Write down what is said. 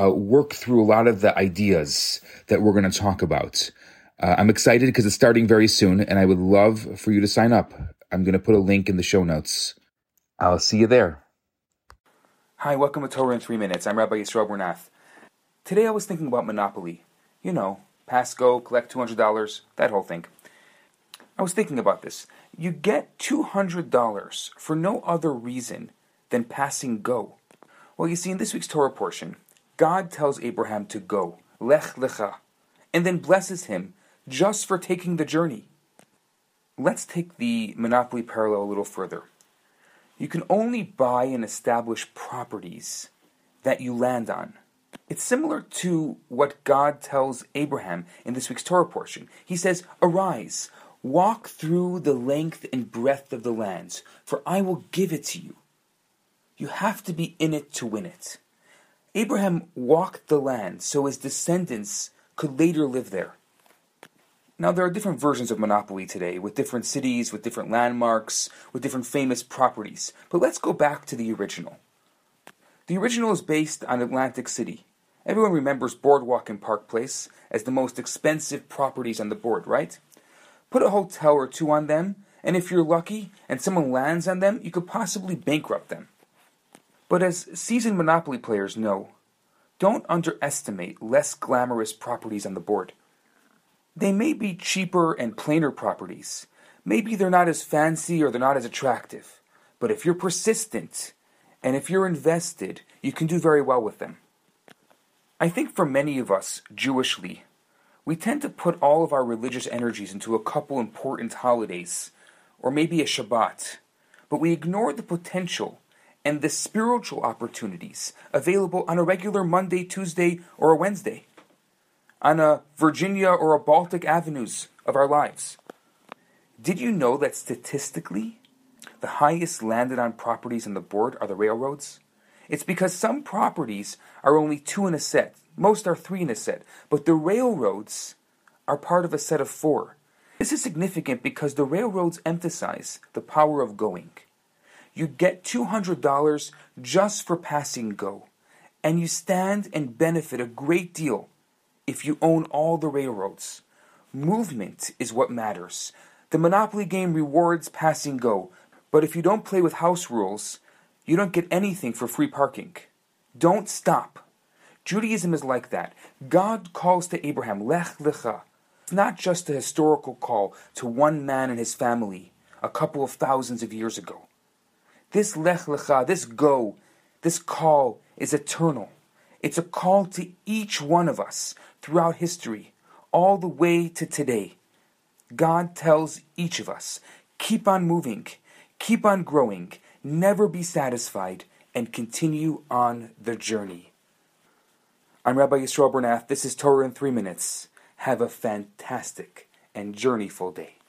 uh, work through a lot of the ideas that we're going to talk about. Uh, I'm excited because it's starting very soon, and I would love for you to sign up. I'm going to put a link in the show notes. I'll see you there. Hi, welcome to Torah in Three Minutes. I'm Rabbi Yisrael Bernath. Today I was thinking about Monopoly. You know, pass go, collect $200, that whole thing. I was thinking about this. You get $200 for no other reason than passing go. Well, you see, in this week's Torah portion, God tells Abraham to go, Lech Lecha, and then blesses him just for taking the journey. Let's take the monopoly parallel a little further. You can only buy and establish properties that you land on. It's similar to what God tells Abraham in this week's Torah portion. He says, Arise, walk through the length and breadth of the lands, for I will give it to you. You have to be in it to win it. Abraham walked the land so his descendants could later live there. Now, there are different versions of Monopoly today, with different cities, with different landmarks, with different famous properties. But let's go back to the original. The original is based on Atlantic City. Everyone remembers Boardwalk and Park Place as the most expensive properties on the board, right? Put a hotel or two on them, and if you're lucky and someone lands on them, you could possibly bankrupt them. But as seasoned Monopoly players know, don't underestimate less glamorous properties on the board. They may be cheaper and plainer properties. Maybe they're not as fancy or they're not as attractive. But if you're persistent and if you're invested, you can do very well with them. I think for many of us, Jewishly, we tend to put all of our religious energies into a couple important holidays, or maybe a Shabbat, but we ignore the potential and the spiritual opportunities available on a regular Monday, Tuesday, or a Wednesday, on a Virginia or a Baltic avenues of our lives. Did you know that statistically, the highest landed on properties on the board are the railroads? It's because some properties are only two in a set, most are three in a set, but the railroads are part of a set of four. This is significant because the railroads emphasize the power of going you get $200 just for passing go. And you stand and benefit a great deal if you own all the railroads. Movement is what matters. The Monopoly game rewards passing go, but if you don't play with house rules, you don't get anything for free parking. Don't stop. Judaism is like that. God calls to Abraham, Lech Lecha. It's not just a historical call to one man and his family a couple of thousands of years ago. This lech lecha, this go, this call is eternal. It's a call to each one of us throughout history, all the way to today. God tells each of us, keep on moving, keep on growing, never be satisfied, and continue on the journey. I'm Rabbi Yisrael Bernath. This is Torah in three minutes. Have a fantastic and journeyful day.